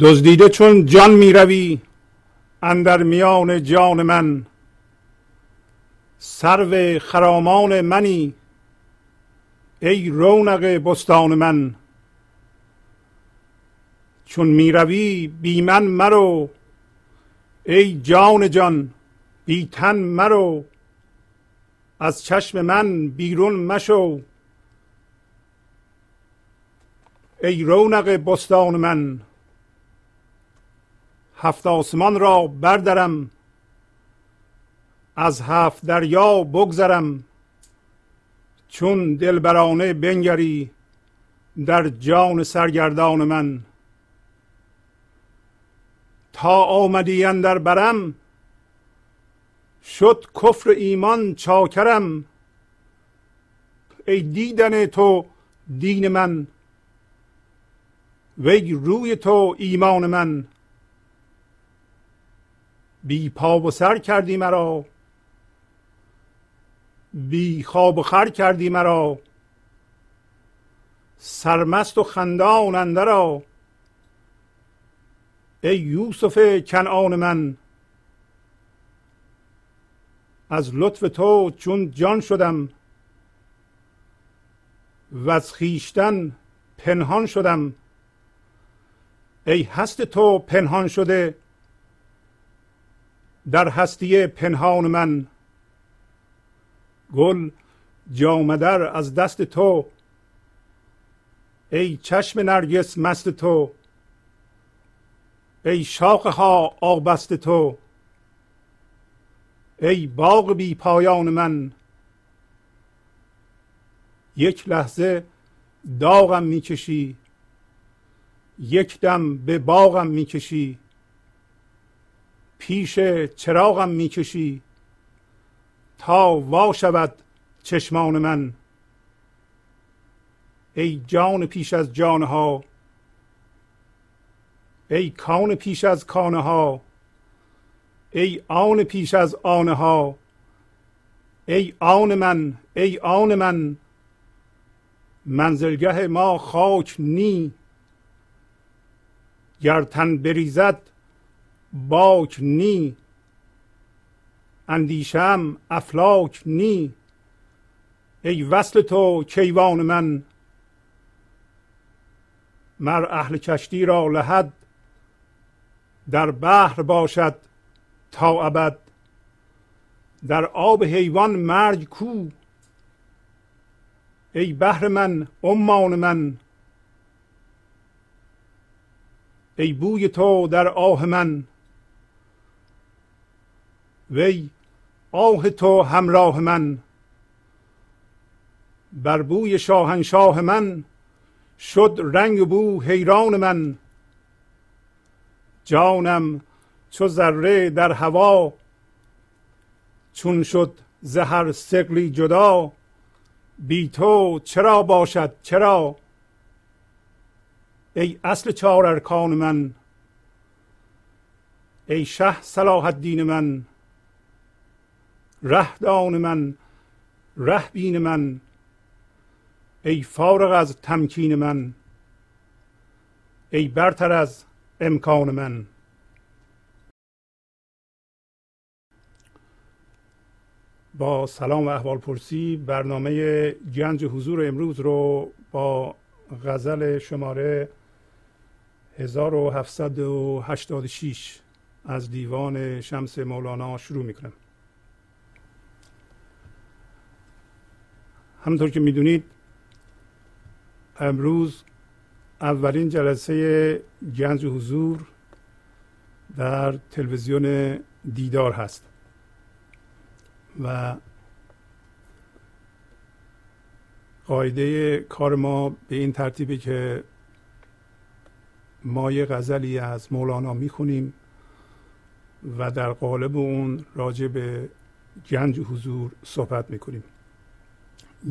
دزدیده چون جان می روی اندر میان جان من. سرو خرامان منی ای رونق بستان من. چون می‌روی بی من مرو ای جان جان بی تن مرو. از چشم من بیرون مشو. ای رونق بستان من. هفت آسمان را بردرم از هفت دریا بگذرم. چون دلبرانه بنگری در جان سرگردان من. تا آمدی در برم شد کفر ایمان چاکرم. ای دیدن تو دین من وی روی تو ایمان من. بی پا و سر کردی مرا. بی خواب و خر کردی مرا. سرمست و خندان اندرا. ای یوسف کنعان من از لطف تو چون جان شدم و از خیشتن پنهان شدم. ای هست تو پنهان شده در هستی پنهان من. گل جامدر از دست تو. ای چشم نرگس مست تو. ای شاخه ها آبست تو. ای باغ بی پایان من. یک لحظه داغم می‌کشی. یک دم به باغم می‌کشی. پیش چراغم می‌کشی تا وا شود چشمان من. ای جان پیش از جانها ای کان پیش از کانه ها ای آن پیش از آنه ها ای آن من ای آن من. منزلگه ما خاک نی گر تن بریزد باک نی. اندیشم افلاک نی. ای وصل تو کیوان من. مر اهل کشتی را لحد. در بحر باشد تا ابد. در آب حیوان مرگ کو. ای بحر من امان من. ای بوی تو در آه من. وی آه تو همراه من. بر بوی شاهنشاه من شد رنگ بو حیران من. جانم چو ذره در هوا چون شد زهر سقلی جدا بی تو چرا باشد؟ چرا؟ ای اصل چهار ارکان من ای شه صلاح الدین من. رهدان من ره بین من. ای فارغ از تمکین من ای برتر از امکان من. با سلام و احوال پرسی برنامه گنج حضور امروز رو با غزل شماره 1786 از دیوان شمس مولانا شروع می‌کنم. همونطور که می‌دونید امروز اولین جلسه گنج حضور در تلویزیون دیدار هست و قاعده کار ما به این ترتیبه که ما یه غزلی از مولانا می‌خونیم و در قالب اون راجع به گنج حضور صحبت می‌کنیم.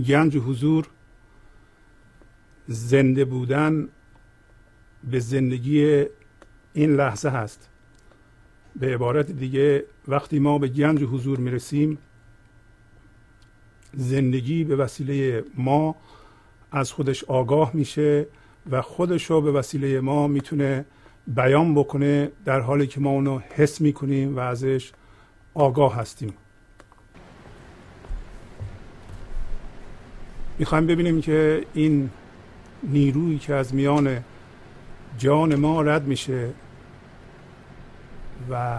گنج حضور زنده بودن به زندگی این لحظه هست. به عبارت دیگه وقتی ما به گنج حضور می‌رسیم زندگی به وسیله ما از خودش آگاه میشه و خودش رو به وسیله ما می‌تونه بیان بکنه در حالی که ما اونو حس می‌کنیم و ازش آگاه هستیم. می‌خوایم ببینیم که این نیرویی که از میان جان ما رد میشه و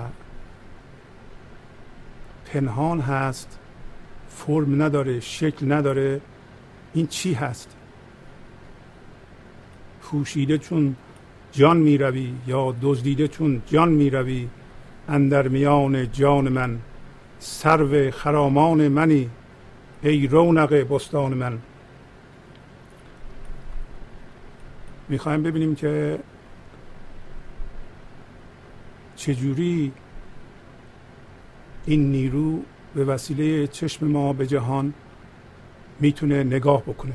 پنهان هست فرم نداره شکل نداره این چی هست؟ پوشیده چون جان می روی یا دزدیده چون جان می روی اندر میان جان من سرو خرامان منی. ای رونق بستان من. می‌خوایم ببینیم که چجوری این نیرو به وسیله چشم ما به جهان می‌تونه نگاه بکنه.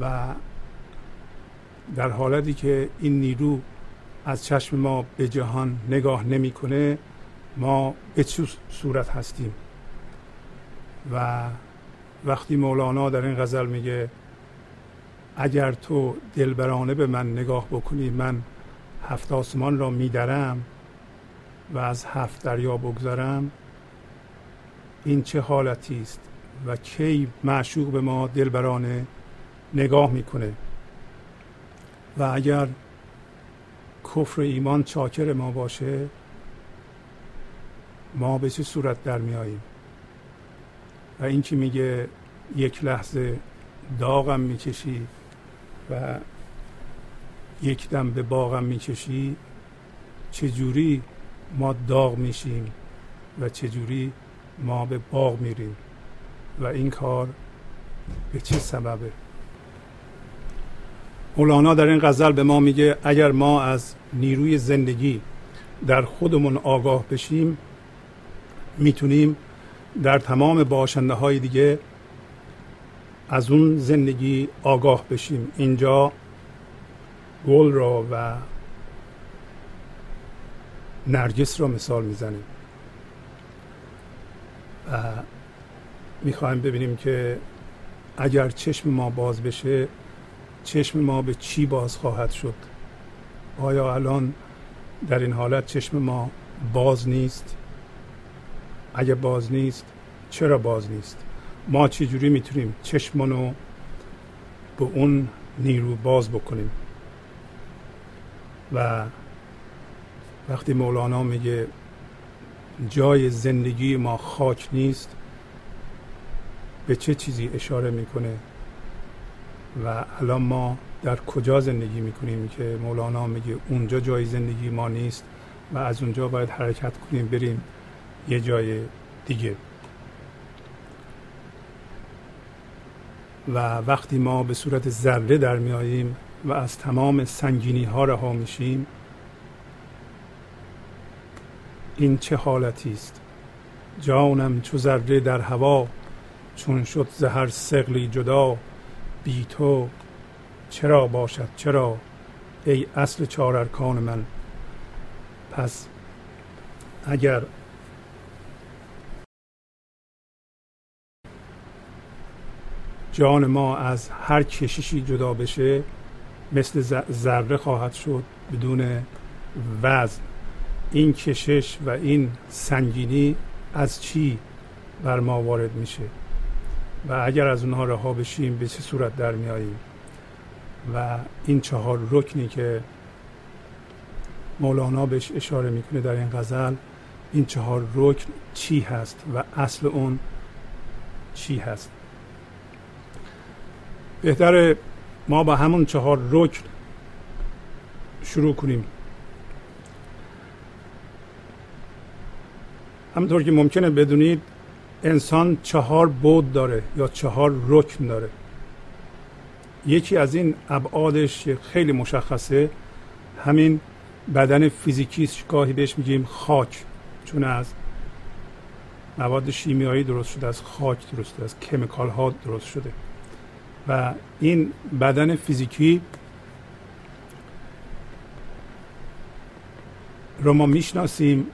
و در حالتی که این نیرو از چشم ما به جهان نگاه نمی‌کنه ما به چه صورت هستیم؟ و وقتی مولانا در این غزل میگه اگر تو دلبرانه به من نگاه بکنی من هفت آسمان را میدرم و از هفت دریا بگذرم این چه حالتی است و کی معشوق به ما دلبرانه نگاه می‌کنه؟ و اگر کفر ایمان چاکر ما باشه ما به چه صورت در میاییم و این که میگه یک لحظه داغم می‌کشی و یک دم به باغم می‌کشی چجوری ما داغ میشیم و چجوری ما به باغ میریم؟ و این کار به چه سببه؟ مولانا در این غزل به ما میگه اگر ما از نیروی زندگی در خودمون آگاه بشیم می‌تونیم در تمام باشنده های دیگه از اون زندگی آگاه بشیم. اینجا گل را و نرگس را مثال می‌زنیم. و می‌خوایم ببینیم که اگر چشم ما باز بشه چشم ما به چی باز خواهد شد؟ آیا الان در این حالت چشم ما باز نیست؟ اگر باز نیست چرا باز نیست؟ ما چجوری می‌تونیم چشمانو به اون نیرو باز بکنیم؟ و وقتی مولانا میگه جای زندگی ما خاک نیست به چه چیزی اشاره می‌کنه؟ و الان ما در کجا زندگی می‌کنیم که مولانا میگه اونجا جای زندگی ما نیست و از اونجا باید حرکت کنیم بریم؟ یه جای دیگه. و وقتی ما به صورت ذره در میاییم و از تمام سنگینی ها رها میشیم این چه حالتی است؟ جانم چو ذره در هوا چون شد زهر سقلی جدا. بی تو چرا باشد؟ چرا؟ ای اصل چهار ارکان من. پس اگر جان ما از هر کششی جدا بشه مثل ذره خواهد شد بدون وزن. این کشش و این سنگینی از چی بر ما وارد میشه؟ و اگر از اونها رها بشیم به چه صورت در میاییم؟ و این چهار رکنی که مولانا بهش اشاره می‌کنه در این غزل این چهار رکن چی هست و اصل اون چی هست؟ بهتر ما با همون چهار رکن شروع کنیم. همونطور که ممکنه بدونید انسان چهار بود داره یا چهار رکن داره. یکی از این ابعادش خیلی مشخصه همین بدن فیزیکی گاهی بهش میگیم خاک چون از مواد شیمیایی درست شده از خاک درست شده از کمیکال ها درست شده. و این بدن فیزیکی رو ما می‌شناسیم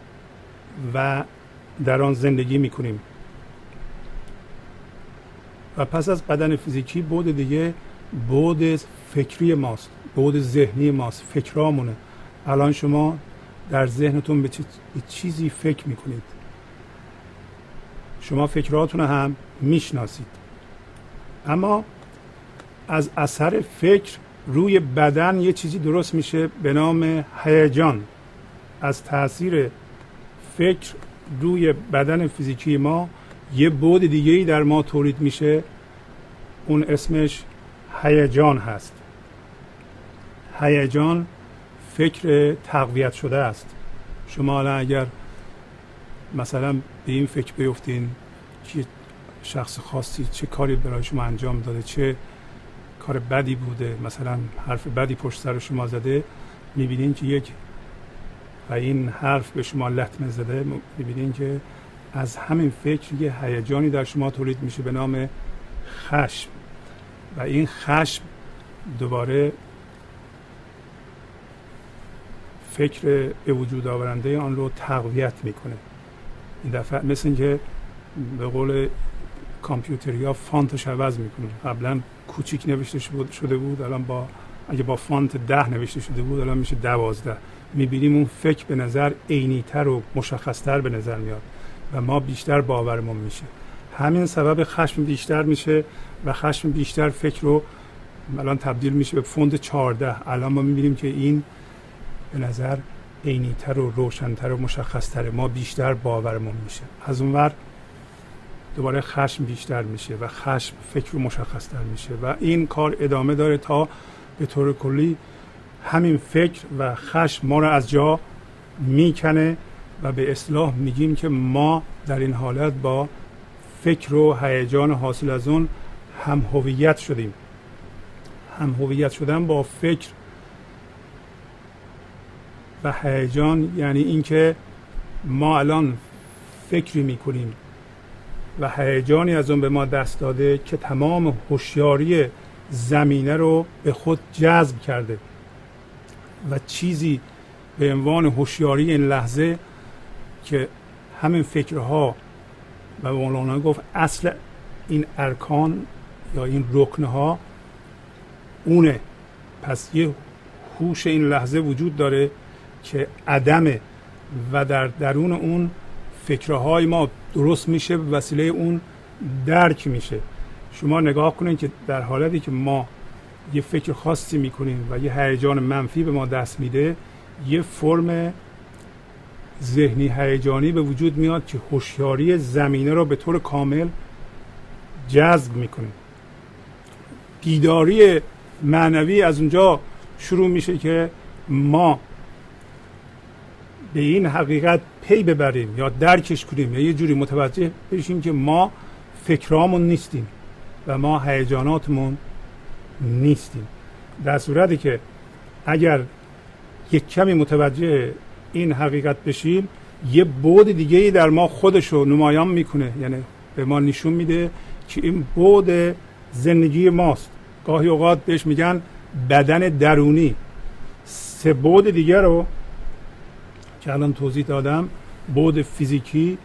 و در آن زندگی می‌کنیم. و پس از بدن فیزیکی بود دیگه بود فکری ماست بود ذهنی ماست فکرامونه. الان شما در ذهنتون به, چیزی فکر می‌کنید. شما فکراتون هم می‌شناسید. اما از اثر فکر روی بدن یه چیزی درست میشه به نام هیجان. از تاثیر فکر روی بدن فیزیکی ما یه بود دیگه ای در ما تولید میشه. اون اسمش هیجان هست. هیجان فکر تقویت شده است. شما الان اگر مثلا به این فکر بیفتین که شخص خاصی چه کاری برای شما انجام داده چه کار بدی بوده. مثلا حرف بدی پشت سر شما زده می‌بینین که یک و این حرف به شما لطمه زده می‌بینین که از همین فکر یه هیجانی در شما تولید میشه به نام خشم. و این خشم دوباره فکر به وجود آورنده آن رو تقویت می‌کنه. این دفعه مثل اینکه به قول کامپیوتری ها فانتش عوض می‌کنه. قبلا کوچیک نوشته شده بود الان با اگه با فانت ده نوشته شده بود الان میشه دوازده. می‌بینیم اون فکر به نظر عینیتر و مشخصتر به نظر میاد و ما بیشتر باورمون میشه. همین سبب خشم بیشتر میشه و خشم بیشتر فکر رو الان تبدیل میشه به فوند 14 الان ما می‌بینیم که این به نظر عینیتر و روشنتر و مشخصتر ما بیشتر باورمون میشه. از اونور دوباره خشم بیشتر میشه و خشم فکر مشخصتر میشه و این کار ادامه داره تا به طور کلی همین فکر و خشم ما رو از جا می‌کنه و به اصلاح میگیم که ما در این حالت با فکر و هیجان حاصل از اون هم هویت شدیم. هم هویت شدن با فکر و هیجان یعنی اینکه ما الان فکری می‌کنیم. و هیجانی از اون به ما دست داده که تمام هوشیاری زمینه رو به خود جذب کرده. و چیزی به عنوان هوشیاری این لحظه که همین فکرها و مولانا گفت اصل این ارکان یا این رکنها اونه. پس یه هوش این لحظه وجود داره که عدمه و در درون اون فکرهای ما درست میشه به وسیله اون درک میشه. شما نگاه کنید که در حالتی که ما یه فکر خاصی می‌کنیم و یه هیجان منفی به ما دست میده یه فرم ذهنی هیجانی به وجود میاد که هوشیاری زمینه رو به طور کامل جذب می‌کنه. بیداری معنوی از اونجا شروع میشه که ما به این حقیقت پی ببریم یا درکش کنیم یا یه جوری متوجه بشیم که ما فکرامون نیستیم و ما هیجاناتمون نیستیم. در صورتی که اگر یک کمی متوجه این حقیقت بشیم یه بود دیگه ای در ما خودش رو نمایان می‌کنه یعنی به ما نشون میده که این بود زندگی ماست. گاهی اوقات بهش میگن بدن درونی. سه بود دیگه رو که الان توضیح دادم بود فیزیکی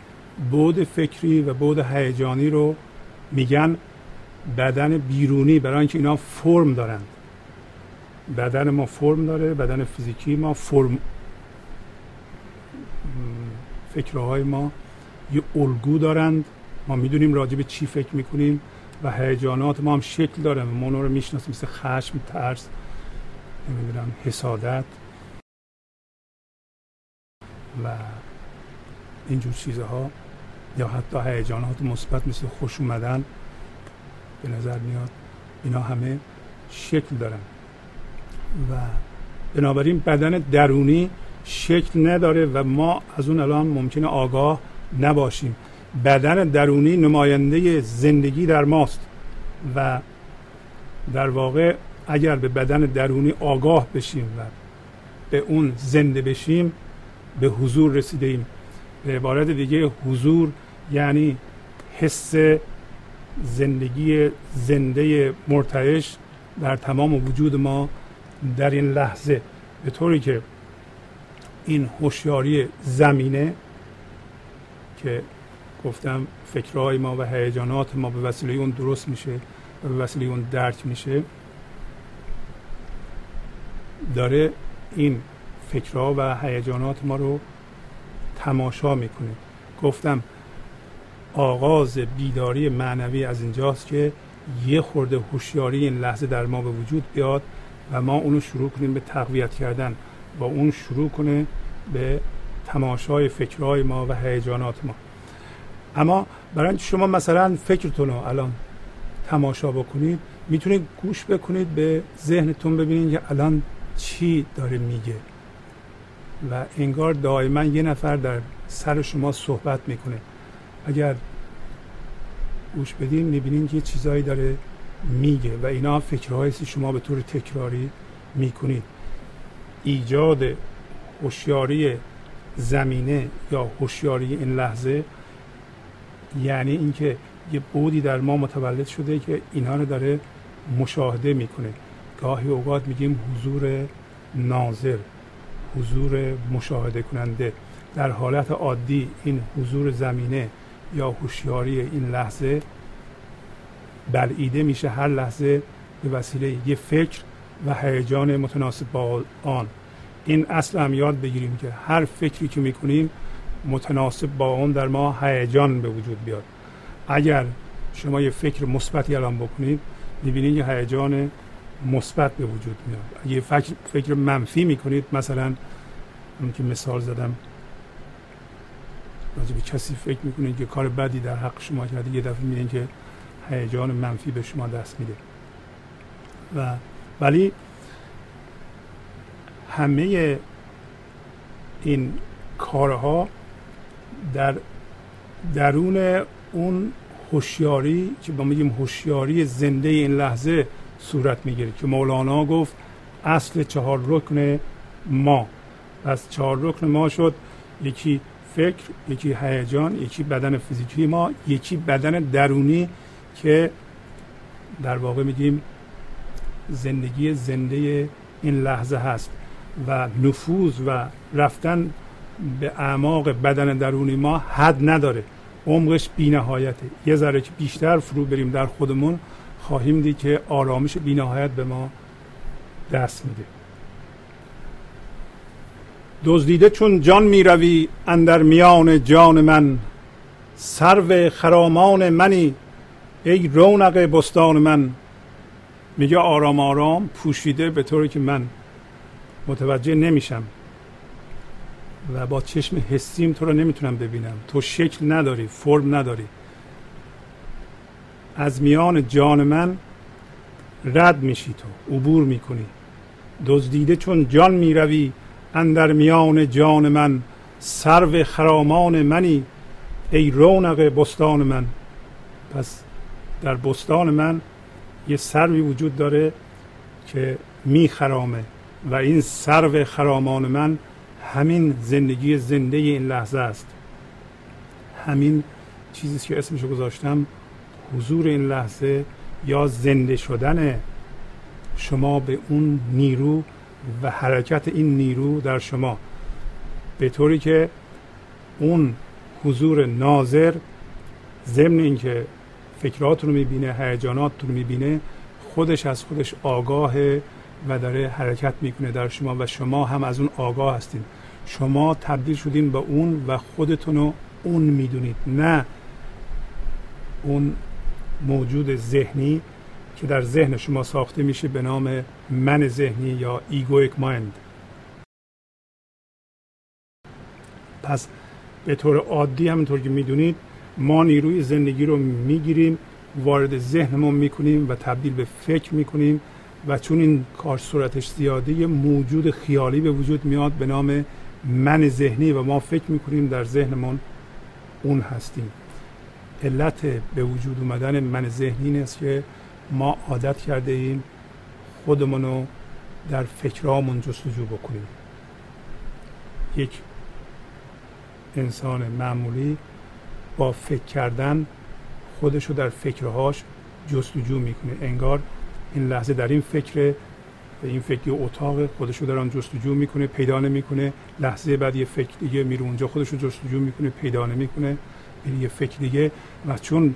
بود فکری و بود هیجانی رو میگن بدن بیرونی برای اینکه اینا فرم دارند. بدن ما فرم داره بدن فیزیکی ما فرم. فکرهای ما یه الگو دارند. ما می‌دونیم راجع به چی فکر می‌کنیم و هیجانات ما هم شکل داره. ما رو می‌شناسیم مثل خشم ترس نمی‌دونم حسادت. و اینجور چیزها یا حتی هیجانات مثبت مثل خوش اومدن به نظر میاد اینا همه شکل دارن. و بنابراین بدن درونی شکل نداره و ما از اون الان ممکنه آگاه نباشیم. بدن درونی نماینده زندگی در ماست و در واقع اگر به بدن درونی آگاه بشیم و به اون زنده بشیم به حضور رسیده ایم. به عبارت دیگه حضور یعنی حس زندگی زنده مرتعش در تمام وجود ما در این لحظه. به طوری که این هوشیاری زمینه که گفتم فکرهای ما و هیجانات ما به وسیله اون درست میشه و به وسیله اون درک میشه داره این فکرها و هیجانات ما رو تماشا می‌کنه. گفتم آغاز بیداری معنوی از اینجاست که یه خورده هوشیاری این لحظه در ما به وجود بیاد و ما اونو شروع کنیم به تقویت کردن و اون شروع کنه به تماشای فکرهای ما و هیجانات ما. اما برای شما مثلا فکرتون رو الان تماشا بکنید می‌تونید گوش بکنید به ذهنتون ببینید که الان چی داره میگه. و انگار دائما یه نفر در سر شما صحبت می‌کنه. اگر گوش بدین می‌بینین که چیزایی داره میگه و اینا فکرهایی شما به طور تکراری می‌کنید. ایجاد هوشیاری زمینه یا هوشیاری این لحظه یعنی اینکه یه بودی در ما متولد شده که اینها رو داره مشاهده می‌کنه. گاهی اوقات میگیم حضور ناظر. حضور مشاهده کننده. در حالت عادی این حضور زمینه یا هوشیاری این لحظه بلعیده میشه هر لحظه به وسیله یه فکر و هیجان متناسب با آن. این اصل هم یاد بگیریم که هر فکری که می‌کنیم متناسب با اون در ما هیجان به وجود بیاد. اگر شما یه فکر مثبتی الان بکنید می‌بینید یه هیجان مثبت به وجود میاد. اگه فکر, فکر منفی می‌کنید مثلا اون که مثال زدم راجع به کسی فکر می‌کنید که کار بدی در حق شما کرده یه دفعه می‌بینید که هیجان منفی به شما دست میده. و ولی همه این کارها در درون اون هوشیاری که با میگیم هوشیاری زنده این لحظه صورت می‌گیره که مولانا گفت اصل چهار رکن ما. از چهار رکن ما شد. یکی فکر یکی هیجان یکی بدن فیزیکی ما یکی بدن درونی که در واقع میگیم زندگی زنده این لحظه هست و نفوذ و رفتن به اعماق بدن درونی ما حد نداره. عمقش بینهایته. یه ذره که بیشتر فرو بریم در خودمون. خواهیم دید که آرامش بینهایت به ما دست میده. دزدیده چون جان می‌روی اندر میان جان من سرو خرامان منی ای رونق بستان من. میگه آرام آرام پوشیده به طوری که من متوجه نمیشم و با چشم حسیم تو رو نمی‌تونم ببینم. تو شکل نداری فرم نداری. از میان جان من رد میشی تو عبور می‌کنی. دزدیده چون جان می‌روی اندر میان جان من سرو خرامان منی ای رونق بستان من. پس در بستان من یه سروی وجود داره که میخرامه و این سرو خرامان من همین زندگی زنده این لحظه است. همین چیزی که اسمش گذاشتم حضور این لحظه یا زنده شدن شما به اون نیرو و حرکت این نیرو در شما. به طوری که اون حضور ناظر ضمن اینکه فکراتون رو می‌بینه هیجاناتتون رو می‌بینه خودش از خودش آگاهه و داره حرکت می‌کنه در شما و شما هم از اون آگاه هستین. شما تبدیل شدین به اون و خودتون رو اون می‌دونید نه اون موجود ذهنی که در ذهن شما ساخته میشه به نام من ذهنی یا egoic mind. پس به طور عادی همونطور که می‌دونید ما نیروی زندگی رو می‌گیریم وارد ذهنمون می‌کنیم و تبدیل به فکر می‌کنیم و چون این کار صورتش زیاده یه موجود خیالی به وجود میاد به نام من ذهنی و ما فکر می‌کنیم در ذهنمون اون هستیم. علت به وجود اومدن من ذهنی است که ما عادت کرده ایم خودمون رو در فکرامون جستجو بکنیم. یک انسان معمولی با فکر کردن خودش رو در فکرهاش جستجو می‌کنه. انگار این لحظه در این فکر این فکر اتاق خودش رو در آن جستجو می‌کنه پیدا نمی‌کنه. لحظه بعد یه فکر دیگه میره اونجا خودش رو جستجو می‌کنه پیدا نمی‌کنه. یه فکر دیگه و چون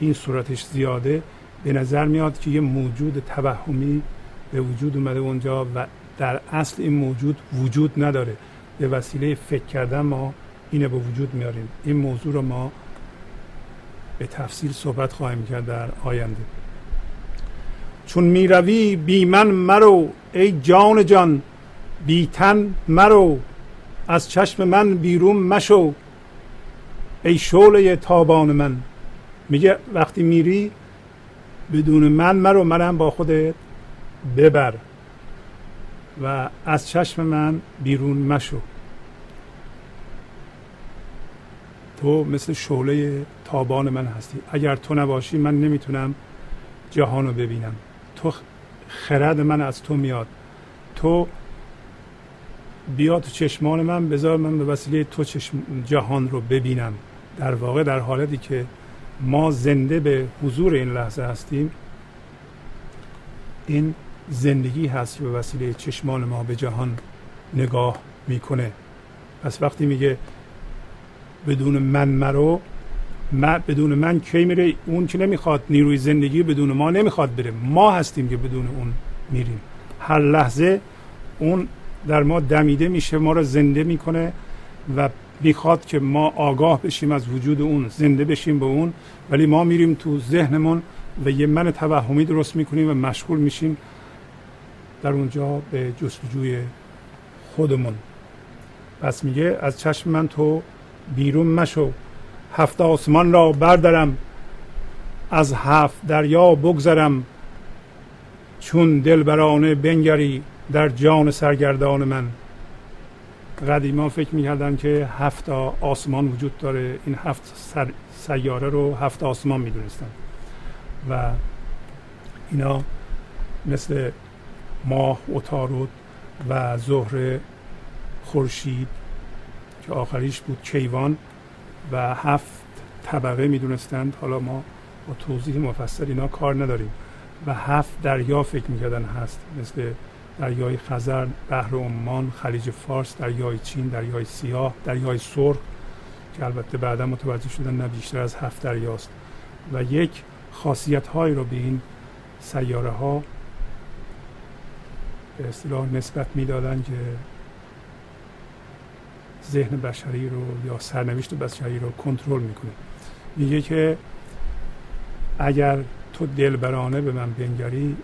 این صورتش زیاده به نظر میاد که یه موجود توهمی به وجود اومده اونجا و در اصل این موجود وجود نداره. به وسیله فکر کردن ما اینه به وجود میاریم. این موضوع رو ما به تفصیل صحبت خواهیم کرد در آینده. چون می‌روی بی من مرو ای جان جان بی تن مرو از چشم من بیرون مشو. ای شعله تابان من. میگه وقتی میری بدون من مرو منم با خودت ببر. و از چشم من بیرون مشو. تو مثل شعله تابان من هستی. اگر تو نباشی من نمی‌تونم جهان رو ببینم. تو خرد من از تو میاد. تو بیا تو چشمان من بذار من به وسیله تو چشم جهان رو ببینم. در واقع در حالتی که ما زنده به حضور این لحظه هستیم این زندگی هست که به وسیله چشمان ما به جهان نگاه می‌کنه. پس وقتی میگه بدون من مرو من بدون من کی میره؟ اون که نمی‌خواد نیروی زندگی بدون ما نمی‌خواد بره. ما هستیم که بدون اون میریم. هر لحظه اون در ما دمیده میشه ما رو زنده می‌کنه و می‌خواد که ما آگاه بشیم از وجود اون زنده بشیم به اون ولی ما میریم تو ذهنمون و یه من توهمی درست می‌کنیم و مشغول میشیم در اونجا به جستجوی خودمون. پس میگه از چشم من تو بیرون مشو هفت آسمان را بردارم از هفت دریا بگذرم. چون دلبرانه بنگری در جان سرگردان من. قدیما فکر می‌کردن که هفت آسمان وجود داره. این هفت سیاره رو هفت آسمان می‌دونستن. و اینا مثل ماه اتارود و ظهر خورشید که آخریش بود کیوان و هفت طبقه می‌دونستند. حالا ما با توضیح مفصل اینا کار نداریم. و هفت دریا فکر می‌کردن هست مثل دریای خزر بحر عمان خلیج فارس دریای چین دریای سیاه دریای سرخ که البته بعدا متوجه شدن نه بیشتر از هفت دریاست. و یک خاصیت هایی رو به این سیاره ها به اصطلاح نسبت می‌دادن که ذهن بشری رو یا سرنوشت بشری رو کنترل می‌کنه. میگه که اگر تو دلبرانه به من بنگری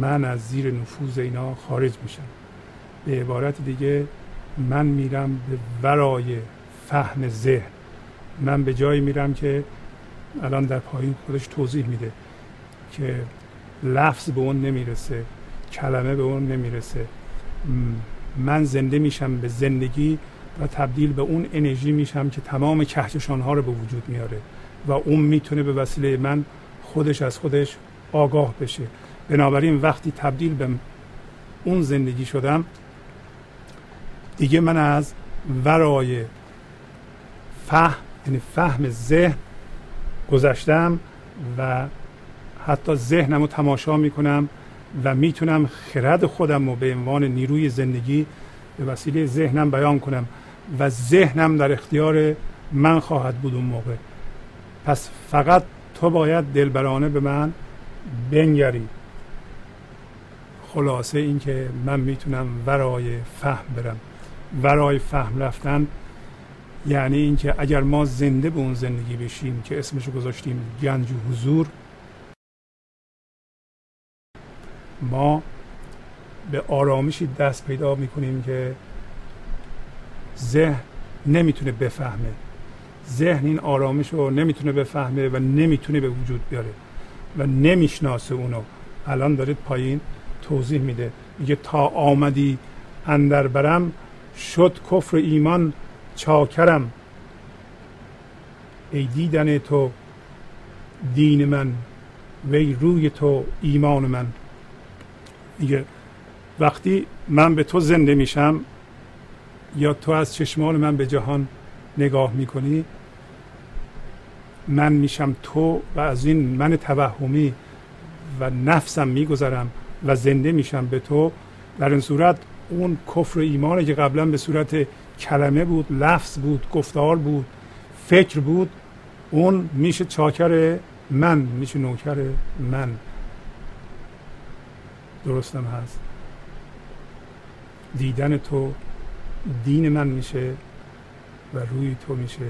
من از زیر نفوذ اینا خارج میشم. به عبارت دیگه من میرم به ورای فهم ذهن. من به جایی میرم که الان در پایین خودش توضیح میده که لفظ به اون نمی‌رسه کلمه به اون نمی‌رسه. من زنده میشم به زندگی و تبدیل به اون انرژی میشم که تمام کهکشان ها رو به وجود میاره و اون می‌تونه به وسیله من خودش از خودش آگاه بشه. بنابراین وقتی تبدیل به اون زندگی شدم دیگه من از ورای فهم یعنی فهم ذهن گذشتم و حتی ذهنم رو تماشا می‌کنم و می‌تونم خرد خودم رو به عنوان نیروی زندگی به وسیله ذهنم بیان کنم و ذهنم در اختیار من خواهد بود اون موقع. پس فقط تو باید دلبرانه به من بنگری. خلاصه این که من می‌تونم ورای فهم برم. ورای فهم رفتن یعنی اینکه اگر ما زنده به اون زندگی بشیم که اسمشو گذاشتیم گنج و حضور ما به آرامشی دست پیدا می‌کنیم که ذهن نمی‌تونه بفهمه. ذهن این آرامش رو نمی‌تونه بفهمه و نمی‌تونه به وجود بیاره و نمی‌شناسه اونو. الان دارید پایین توضیح میده. میگه تا آمدی اندر برم شد کفر ایمان چاکرم. ای دیدن تو دین من وی روی تو ایمان من. میگه وقتی من به تو زنده میشم یا تو از چشمان من به جهان نگاه می‌کنی من میشم تو و از این من توهمی و نفسم میگذرم. و زنده میشم به تو. در این صورت اون کفر ایمانی که قبلا به صورت کلمه بود لفظ بود گفتار بود فکر بود اون میشه چاکر من میشه نوکر من. درستم هست. دیدن تو دین من میشه و روی تو میشه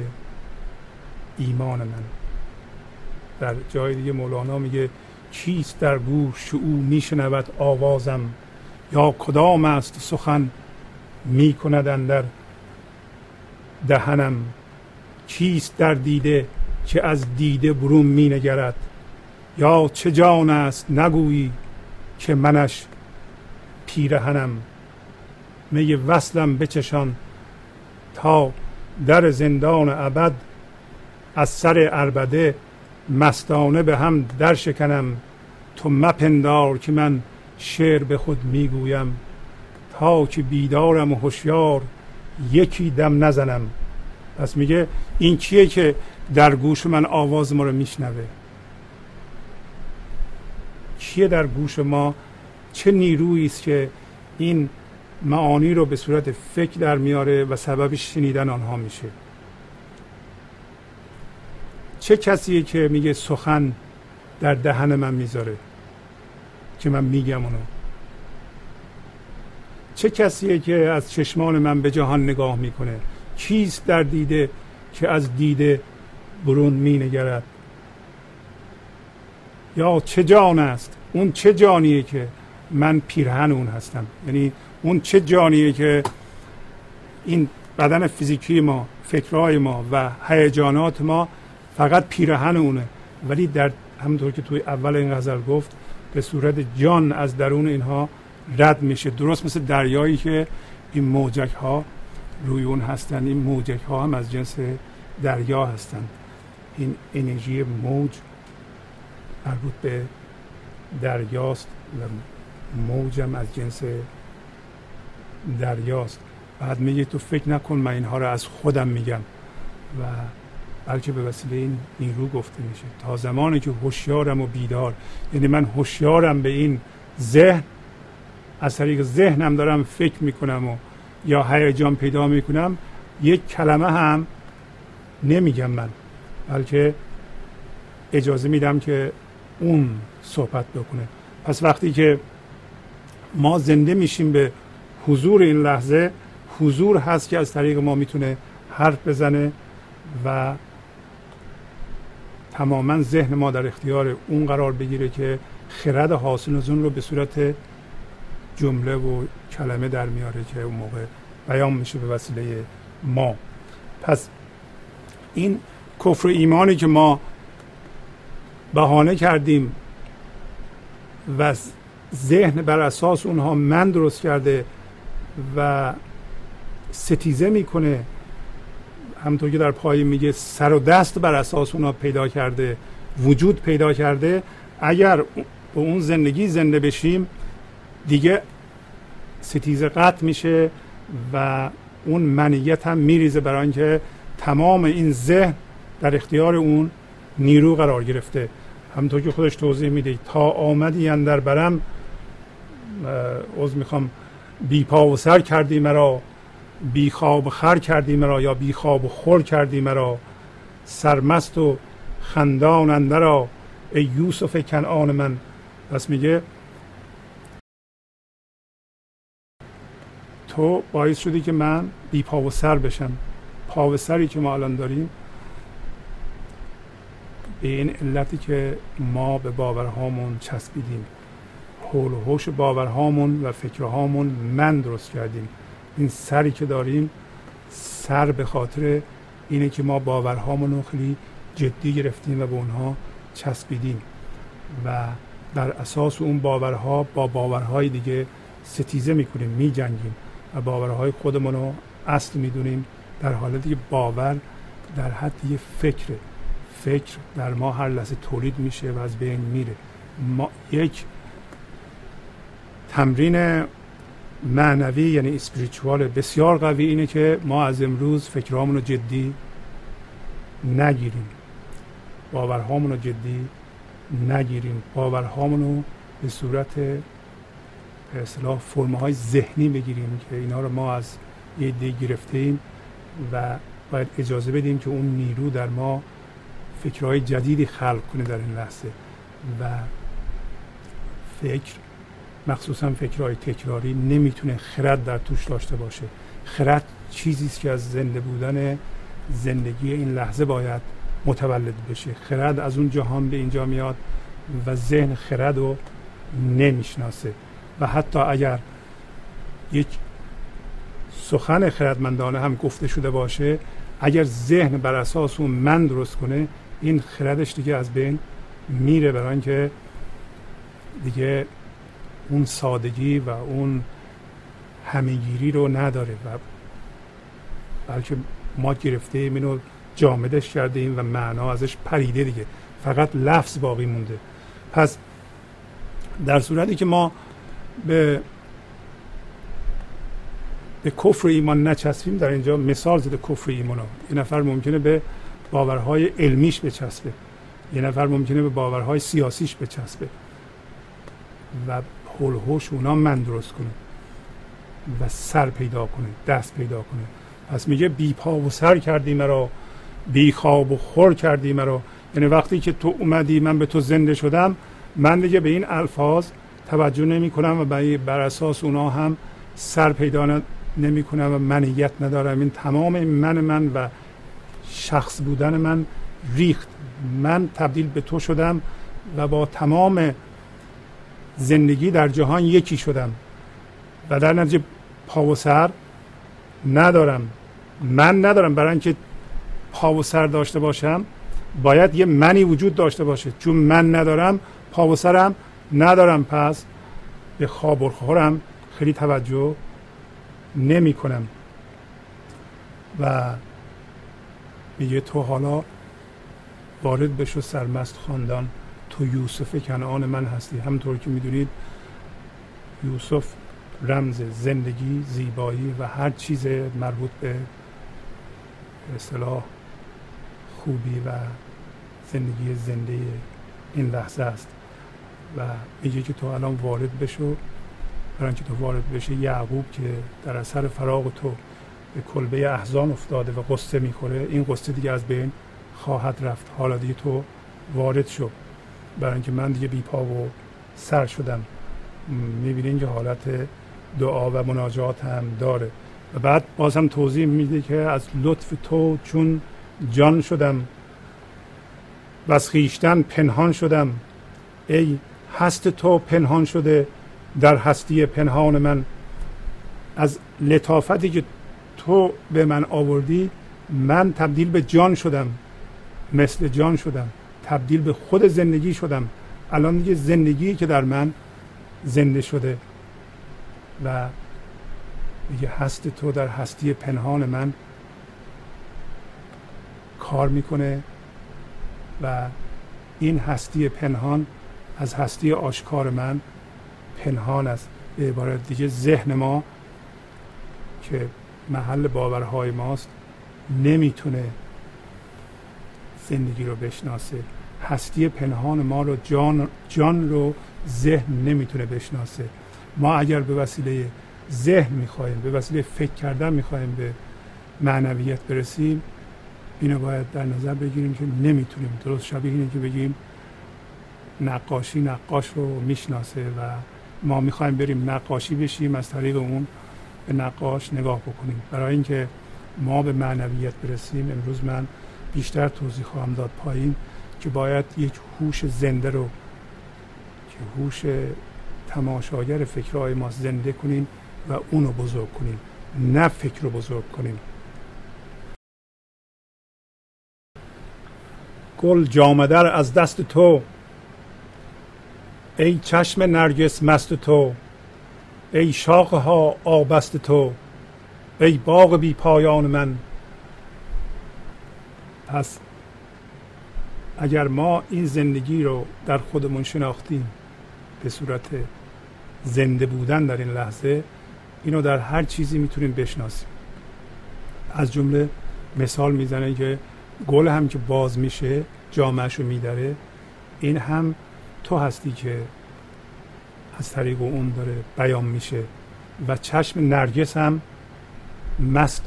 ایمان من. در جای دیگه مولانا میگه چیست در گوش او میشنود آوازم؟ یا کدام است سخن میکندن در دهنم؟ چیست در دیده که از دیده برون مینگرد؟ یا چه جان است نگویی که منش پیرهنم؟ می وصلم بچشان تا در زندان ابد از سر اربده مستانه به هم در شکنم. تو مپندار که من شعر به خود می‌گویم. تا که بیدارم و هوشیار یکی دم نزنم. پس میگه این کیه که در گوش من آواز ما رو میشنوه؟ کیه در گوش ما؟ چه نیرویی است که این معانی رو به صورت فکر در میاره و سبب شنیدن آنها میشه؟ چه کسیه که میگه سخن در دهن من می‌ذاره که من میگم اونو؟ چه کسیه که از چشمان من به جهان نگاه می‌کنه؟ چیست در دیده که از دیده برون مینگرد؟ یا چه جان است؟ اون چه جانیه که من پیرهن اون هستم؟ یعنی اون چه جانیه که این بدن فیزیکی ما فکرهای ما و هیجانات ما فقط پیرهن اونه. ولی در همونطور که توی اول این غزل گفت به صورت جان از درون اینها رد میشه. درست مثل دریایی که این موجک ها روی اون هستن. این موجک ها هم از جنس دریا هستن. این انرژی موج مربوط به دریاست و موجم از جنس دریاست. بعد میگه تو فکر نکن من اینها رو از خودم میگم. و بلکه به وسیله این نیرو گفته میشه. تا زمانی که هوشیارم و بیدار یعنی من هوشیارم به این ذهن از طریق ذهنم دارم فکر می‌کنم و یا هیجان پیدا می‌کنم یک کلمه هم نمیگم من. بلکه اجازه میدم که اون صحبت بکنه. پس وقتی که ما زنده میشیم به حضور این لحظه حضور هست که از طریق ما می‌تونه حرف بزنه و تماما ذهن ما در اختیار اون قرار بگیره که خرد حاصل از اون رو به صورت جمله و کلمه در میاره که اون موقع بیان میشه به وسیله ما. پس این کفر ایمانی که ما بهانه کردیم و ذهن بر اساس اونها من درست کرده و ستیزه می‌کنه همونطور که در پای میگه سر و دست بر اساس اونها پیدا کرده وجود پیدا کرده. اگر به اون زندگی زنده بشیم دیگه ستیزه قطع میشه و اون منیت هم میریزه برای اینکه تمام این ذهن در اختیار اون نیرو قرار گرفته. همونطور که خودش توضیح میده تا آمدی اندر برم از می‌خوام بی پا و سر کردی مرا. بی خواب خر کردی مرا یا بی خواب و خور کردی مرا؟ سرمست و خندان اندرا ای یوسف کنعان من. پس میگه تو باعث شدی که من بی پا و سر بشم. پا و سری که ما الان داریم به این علتی که ما به باورهامون چسبیدیم. حول و حوش باورهامون و فکرهامون من درست کردیم. این سری که داریم سر به خاطر اینه که ما باورهامون رو خیلی جدی گرفتیم و به اونها چسبیدیم و در اساس اون باورها با باورهای دیگه ستیزه می‌کنیم میجنگیم و باورهای خودمون رو اصل می‌دونیم در حالتی که باور در حد یه فکره. فکر در ما هر لحظه تولید میشه و از بین میره. ما یک تمرین معنوی یعنی اسپریچوال بسیار قوی اینه که ما از امروز فکرهامون رو جدی نگیریم. باورهامون رو جدی نگیریم. باورهامون رو به صورت به اصطلاح فرمه ذهنی بگیریم که اینا رو ما از یه دی گرفته ایم و باید اجازه بدیم که اون نیرو در ما فکرهای جدیدی خلق کنه در این لحظه. و فکر مخصوصا فکرهای تکراری نمی‌تونه خرد در توش داشته باشه. خرد چیزی است که از زنده بودن زندگی این لحظه باید متولد بشه. خرد از اون جهان به اینجا میاد و ذهن خرد رو نمی‌شناسه. و حتی اگر یک سخن خردمندانه هم گفته شده باشه اگر ذهن بر اساس اون من درست کنه این خردش دیگه از بین میره برای اینکه دیگه اون سادگی و اون همهگیری رو نداره و بلکه ما گرفته اینو جامدش کرده ایم و معنا ازش پریده دیگه. فقط لفظ باقی مونده. پس در صورتی که ما به به کفر ایمان نچسبیم در اینجا مثال زده کفر ایمان ها یه نفر ممکنه به باورهای علمیش بچسبه. یه نفر ممکنه به باورهای سیاسیش بچسبه. و هلهوش اونا من درست کنه و سر پیدا کنه دست پیدا کنه. پس میگه بی پا و سر کردی مرا بی خواب و خور کردی مرا. یعنی وقتی که تو اومدی من به تو زنده شدم من دیگه به این الفاظ توجه نمی کنم و بر اساس اونا هم سر پیدا نمی کنم و منیت ندارم. این تمام من من و شخص بودن من ریخت. من تبدیل به تو شدم و با تمام زندگی در جهان یکی شدم و در نتیجه پا و سر ندارم. من ندارم. برای اینکه پا و سر داشته باشم باید یه منی وجود داشته باشه. چون من ندارم پا و سرم ندارم. پس به خواب خورم خیلی توجه نمی کنم. و میگه تو حالا وارد بشو سرمست خاندان. تو یوسف کنعان من هستی. همطور که می‌دونید یوسف رمز زندگی زیبایی و هر چیز مربوط به اصطلاح خوبی و زندگی زنده این لحظه است. و میگه که تو الان وارد بشو. برای اینکه تو وارد بشه یعقوب که در اثر فراغ تو به کلبه احزان افتاده و قصه می‌خوره این قصه دیگه از بین خواهد رفت. حالا دیگه تو وارد شو. برای اینکه من دیگه بی پا و سر شدم می‌بینین که حالت دعا و مناجات هم داره. و بعد باز هم توضیح میده که از لطف تو چون جان شدم و از خیشتن پنهان شدم. ای هست تو پنهان شده در هستی پنهان من. از لطافتی که تو به من آوردی من تبدیل به جان شدم مثل جان شدم. تبدیل به خود زندگی شدم. الان دیگه زندگی که در من زنده شده. و میگه هست تو در هستی پنهان من کار می‌کنه و این هستی پنهان از هستی آشکار من پنهان است. به عبارت دیگه ذهن ما که محل باورهای ماست نمی‌تونه زندگی رو بشناسه. هستی پنهان ما رو جان, جان رو ذهن نمی‌تونه بشناسه. ما اگر به وسیله ذهن می‌خواهیم به وسیله فکر کردن می‌خواهیم به معنویت برسیم اینو باید در نظر بگیریم که نمی‌تونیم. درست شبیه اینه که بگیم نقاشی نقاش رو می‌شناسه و ما می‌خوایم بریم نقاشی بشیم از طریق اون به نقاش نگاه بکنیم. برای اینکه ما به معنویت برسیم امروز من بیشتر توضیح خواهم داد پایین. که باید یک هوش زنده رو که هوش تماشاگر فکرهای ما زنده کنیم و اونو بزرگ کنیم نه فکر رو بزرگ کنیم. گل جامدر از دست تو. ای چشم نرگس مست تو. ای شاخه ها آبست تو. ای باغ بی پایان من. پس اگر ما این زندگی رو در خودمون شناختیم به صورت زنده بودن در این لحظه اینو در هر چیزی می‌تونیم بشناسیم. از جمله مثال می‌زنه که گل هم که باز میشه جامعش رو میداره این هم تو هستی که از طریق اون داره بیان میشه و چشم نرگس هم مست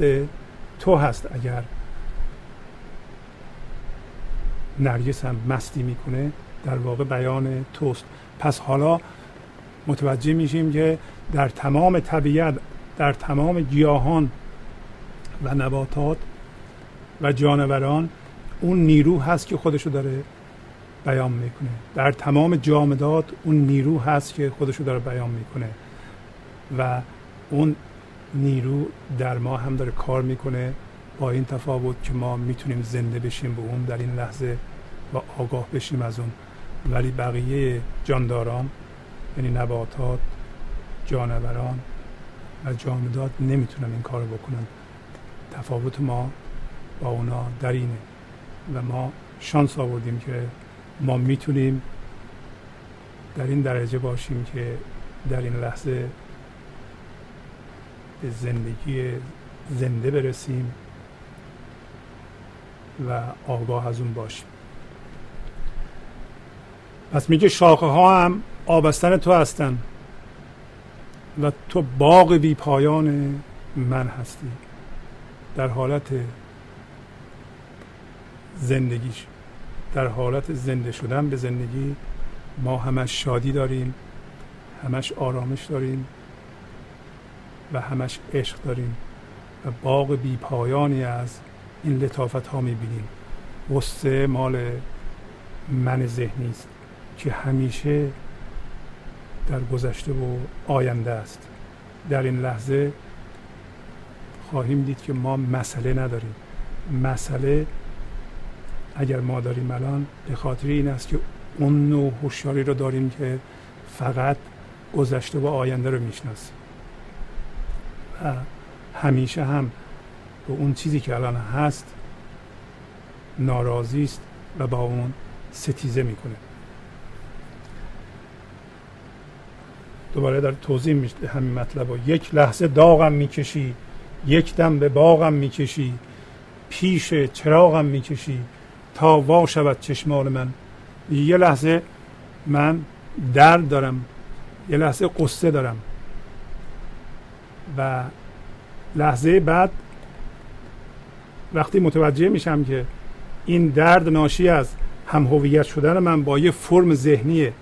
تو هست اگر نرگس هم مستی می‌کنه در واقع بیان توست. پس حالا متوجه میشیم که در تمام طبیعت در تمام گیاهان و نباتات و جانوران اون نیرو هست که خودشو داره بیان می‌کنه. در تمام جامدات اون نیرو هست که خودشو داره بیان می‌کنه و اون نیرو در ما هم داره کار می‌کنه. با این تفاوت که ما می‌تونیم زنده بشیم به اون در این لحظه و آگاه بشیم از اون. ولی بقیه جانداران یعنی نباتات جانوران و جامدات نمی‌تونن این کار بکنن. تفاوت ما با اونا در اینه و ما شانس آوردیم که ما می‌تونیم در این درجه باشیم که در این لحظه به زندگی زنده برسیم. و آگاه از اون باشیم. پس میگه شاخه ها هم آبستن تو هستن و تو باغ بی پایان من هستی در حالت زندگیش در حالت زنده شدن به زندگی. ما همش شادی داریم همش آرامش داریم و همش عشق داریم و باغ بی پایانی از این لطافت ها می‌بینیم. غصه مال من ذهنی است که همیشه در گذشته و آینده است. در این لحظه خواهیم دید که ما مسئله نداریم. مسئله اگر ما داریم الان به خاطر این است که اون نوع هوشیاری رو داریم که فقط گذشته و آینده رو می‌شناسیم. و همیشه هم به اون چیزی که الان هست ناراضی است و با اون ستیزه می‌کنه. دوباره در توضیح میشه همین مطلب و یک لحظه داغم می‌کشی یک دم به باغم می‌کشی پیش چراغم می‌کشی تا وا شود چشمان من. یه لحظه من درد دارم یه لحظه قصه دارم و لحظه بعد وقتی متوجه میشم که این درد ناشی از هم هویت شدن من با یه فرم ذهنیه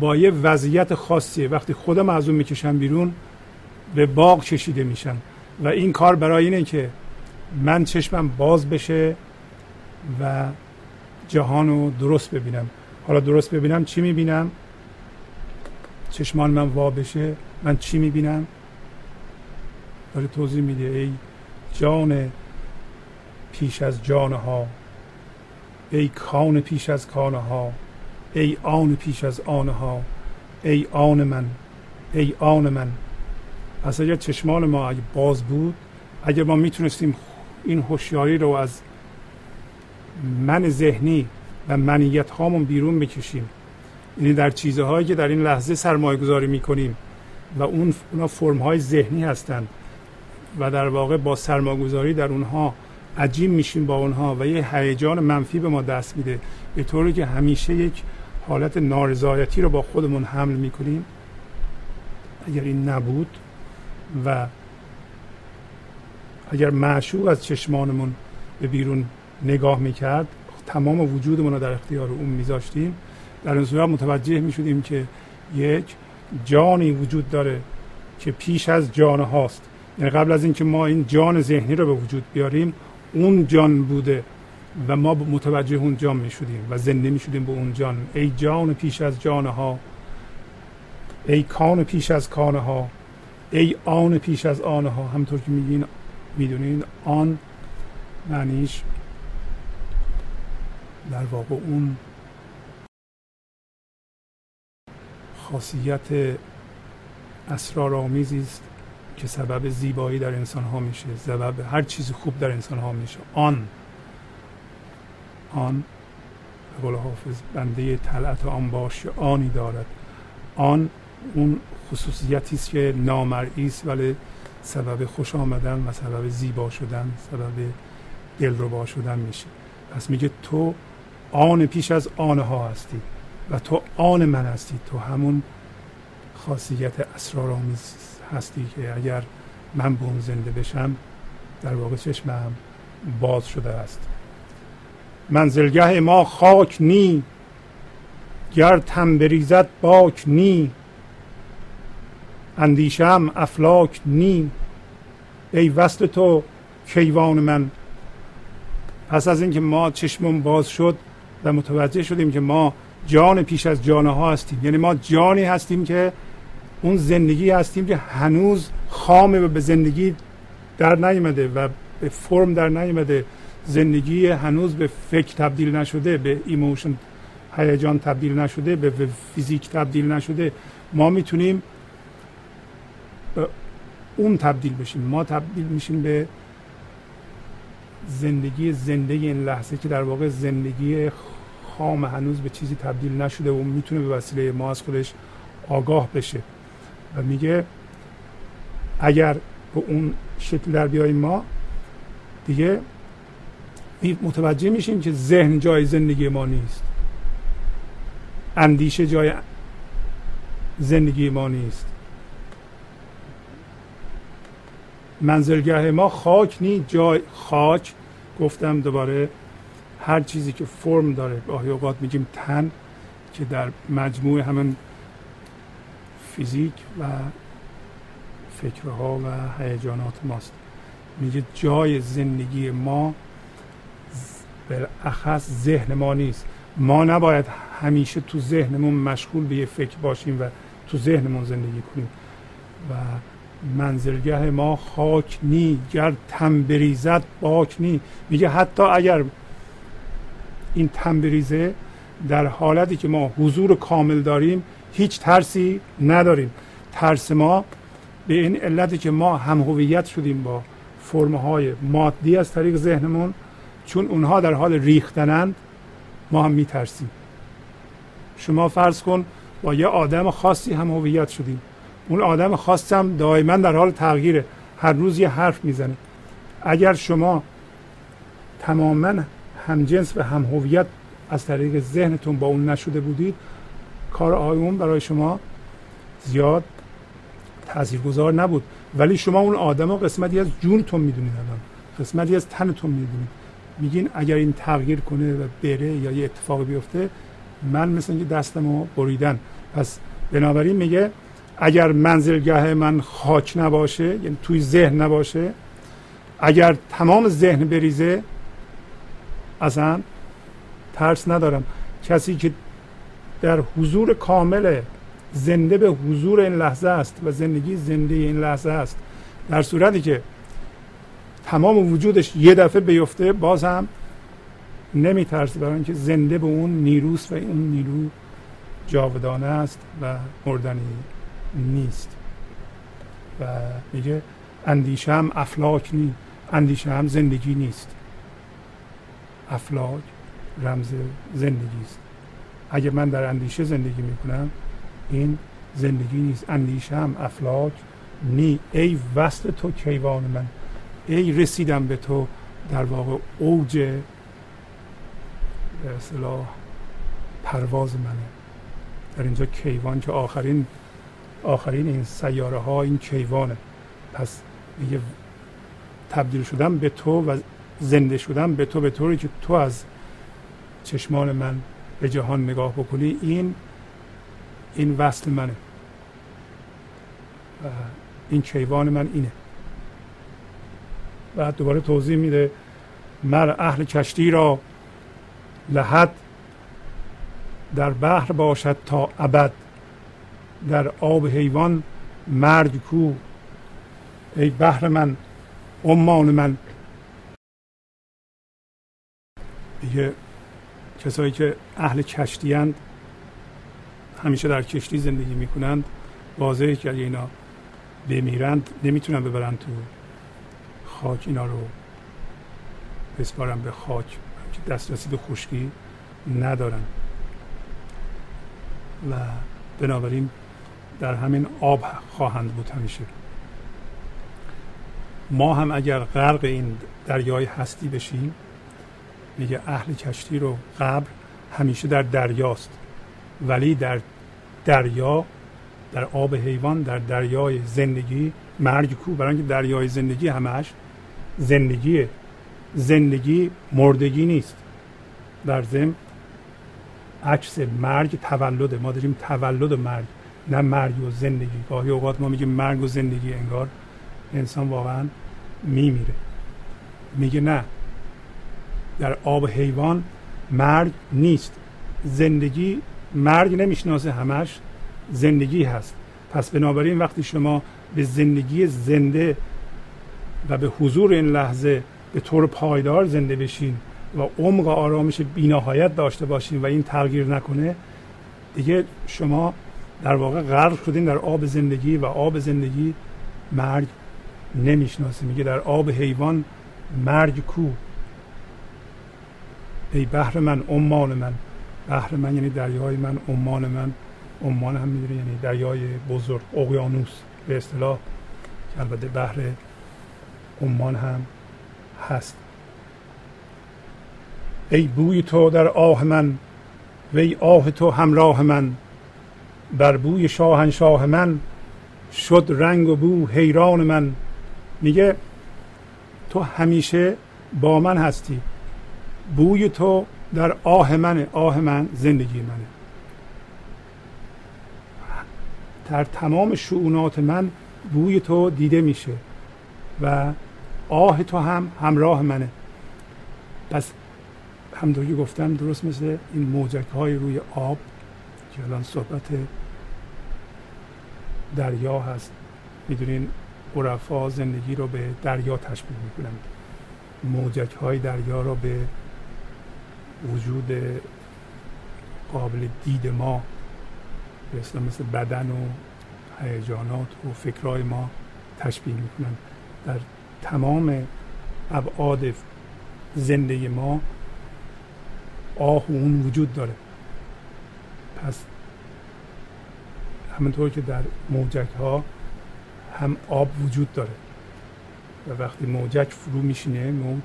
با یه وضعیت خاصیه. وقتی خودم از اون می‌کشم بیرون به باغ کشیده میشم. و این کار برای اینه که من چشمم باز بشه و جهان رو درست ببینم. حالا درست ببینم چی می‌بینم؟ چشمان من وا بشه من چی می‌بینم؟ داره توضیح میده ای جان پیش از جانها. ای کان پیش از کانها. ای آن پیش از آنها. ای آن من. ای آن من. پس اگر چشمان ما اگه باز بود اگر ما می‌تونستیم این هوشیاری رو از من ذهنی و منیت هامون بیرون بکشیم. یعنی در چیزهایی که در این لحظه سرمایه گذاری می‌کنیم و اون اونا فرم های ذهنی هستند و در واقع با سرمایه گذاری در اونها عجیم میشیم با اونها و یه هیجان منفی به ما دست میده. به طوری که همیشه یک حالت نارضایتی رو با خودمون حمل می‌کنیم. اگر این نبود و اگر معشوق از چشمانمون به بیرون نگاه می‌کرد تمام وجودمون رو در اختیار اون میذاشتیم. در این صورت متوجه می‌شدیم که یک جانی وجود داره که پیش از جان هاست. یعنی قبل از اینکه ما این جان ذهنی رو به وجود بیاریم اون جان بوده و ما متوجه اون جان می شدیم و زنده می شدیم به اون جان. ای جان پیش از جان ها ای کان پیش از کانه ها ای آن پیش از آنها. ها همطور که میگین می‌دونین آن معنیش در واقع اون خاصیت اسرارآمیزی است که سبب زیبایی در انسان ها میشه سبب هر چیز خوب در انسان ها میشه. آن آن به قول حافظ بنده طلعت آن باش آنی دارد. آن اون خصوصیتی است که نامرئی است ولی سبب خوش آمدن و سبب زیبا شدن سبب دلربا شدن میشه. پس میگه تو آن پیش از آنها هستی و تو آن من هستی. تو همون خاصیت اسرارآمیز هستی که اگر من به اون زنده بشم در واقع چشمم باز شده است. منزلگه ما خاک نی گر تن بریزد باک نی. اندیشم افلاک نی. ای وصل تو کیوان من. پس از اینکه ما چشمون باز شد و متوجه شدیم که ما جان پیش از جانه هستیم. یعنی ما جانی هستیم که اون زندگی هستیم که هنوز خامه و به زندگی در نیامده و به فرم در نیامده. زندگی هنوز به فکر تبدیل نشده به emotion هیجان تبدیل نشده به فیزیک تبدیل نشده. ما می‌تونیم اون تبدیل بشیم. ما تبدیل میشیم به زندگی زنده این لحظه که در واقع زندگی خام هنوز به چیزی تبدیل نشده و می‌تونه به وسیله ما از خودش آگاه بشه. و میگه اگر به اون شکل در بیاییم ما دیگه متوجه میشیم که ذهن جای زندگی ما نیست. اندیشه جای زندگی ما نیست. منزلگاه ما خاک نیست جای خاک. گفتم دوباره هر چیزی که فرم داره گاهی اوقات میگیم تن که در مجموع همون فیزیک و فکرها و هیجانات ماست. میگه جای زندگی ما بالاخص ذهن ما نیست. ما نباید همیشه تو ذهنمون مشغول به یه فکر باشیم و تو ذهنمون زندگی کنیم. و منزلگه ما خاک نی گر تن بریزد باک نی. میگه حتی اگر این تن بریزه در حالتی که ما حضور کامل داریم هیچ ترسی نداریم. ترس ما به این علتی که ما هم هویت شدیم با فرمهای مادی از طریق ذهنمون چون اونها در حال ریختنند ما هم میترسیم. شما فرض کن با یه آدم خاصی هم هویت شدیم. اون آدم خاص هم دائما در حال تغییره. هر روز یه حرف می‌زنه. اگر شما تماما همجنس و هم هویت از طریق ذهنتون با اون نشده بودید کار اون برای شما زیاد تاثیرگذار نبود. ولی شما اون آدم رو قسمتی از جونتون می‌دونید الان. قسمتی از تنتون می‌دونید. میگین اگر این تغییر کنه و بره یا یه اتفاقی بیفته من مثل اینکه دستمو بریدن. پس بنابراین میگه اگر منزلگاه من خاک نباشه یعنی توی ذهن نباشه اگر تمام ذهن بریزه اصلا ترس ندارم. کسی که در حضور کامل زنده به حضور این لحظه است و زندگی زنده این لحظه است. در صورتی که تمام وجودش یه دفعه بیفته باز هم نمیترسه برای اینکه زنده به اون نیروست و اون نیرو جاودانه است و مردنی نیست. و میگه اندیشه هم افلاک نیست اندیشه هم زندگی نیست. افلاک رمز زندگی است. اگه من در اندیشه زندگی می‌کنم این زندگی نیست. اندیشه هم افلاک نی. ای وصل تو کیوان من. ای رسیدم به تو در واقع اوج اصلاح پرواز منه. در اینجا کیوان که آخرین آخرین این سیاره ها این کیوانه. پس میگه تبدیل شدم به تو و زنده شدم به تو به طوری که تو از چشمان من به جهان نگاه بکنی این این وصل منه. و این کیوان من اینه. و دوباره توضیح میده مر اهل کشتی را لحد در بحر باشد تا ابد. در آب حیوان مرگ کو. ای بحر من امان من. دیگه کسایی که اهل کشتیند همیشه در کشتی زندگی می‌کنند واضحه که اینا بمیرند نمی‌تونن ببرن تو خاک اینا رو بسپارن به خاک که دسترسی به خشکی ندارن. و بنابراین در همین آب خواهند بود همیشه. ما هم اگر غرق این دریای هستی بشیم میگه اهل کشتی رو قبر همیشه در دریاست. ولی در دریا در آب حیوان در دریای زندگی مرگ کو. برای اینکه دریای زندگی همش زندگیه. زندگی مردگی نیست. در ضمن عکس مرگ تولد ما داریم تولد و مرگ نه مرگ و زندگی. گاهی اوقات ما میگیم مرگ و زندگی انگار انسان واقعا میمیره. میگه نه. در آب حیوان مرگ نیست. زندگی مرگ نمی‌شناسه همش زندگی هست. پس بنابراین وقتی شما به زندگی زنده و به حضور این لحظه به طور پایدار زنده بشین و عمق آرامش بینهایت داشته باشین و این تغییر نکنه دیگه شما در واقع غرق شدین در آب زندگی و آب زندگی مرگ نمی‌شناسه. میگه در آب حیوان مرگ کو؟ ای بحر من عمان من. بحر من یعنی دریای من عمان من. عمان هم می‌دونه یعنی دریای بزرگ اقیانوس به اصطلاح. که البته بحر عمان هم هست. ای بوی تو در آه من وی آه تو همراه من. بر بوی شاهنشاه من شد رنگ و بو حیران من. میگه تو همیشه با من هستی. بوی تو در آه منه آه من زندگی منه. در تمام شعونات من بوی تو دیده میشه و آه تو هم همراه منه. پس همطور گفتم درست مثل این موجک های روی آب که الان صحبت دریا هست. می‌دونین عرفا زندگی رو به دریا تشبیه می‌کنن موجک های دریا رو به وجود قابل دید ما مثل مثل بدن و هیجانات و فکرهای ما تشبیه می‌کنن در تمام ابعاد زندگی ما آه و اون وجود داره. پس همونطور که در موجک ها هم آب وجود داره. و وقتی موجک فرو میشینه موج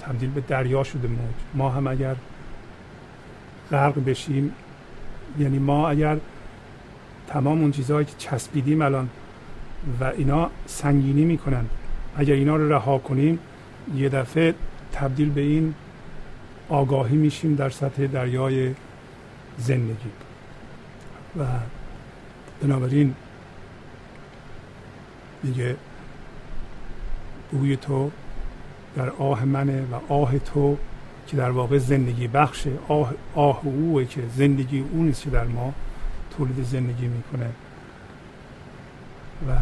تبدیل به دریا شده موج. ما هم اگر غرق بشیم یعنی ما اگر تمام اون چیزهایی که چسبیدیم الان و اینا سنگینی می‌کنن اگر اینا رو رها کنیم یه دفعه تبدیل به این آگاهی میشیم در سطح دریای زندگی. و بنابراین میگه بوی تو در آه منه و آه تو که در واقع زندگی بخشه آه, آه اوه که زندگی اون است که در ما تولید زندگی می‌کنه. و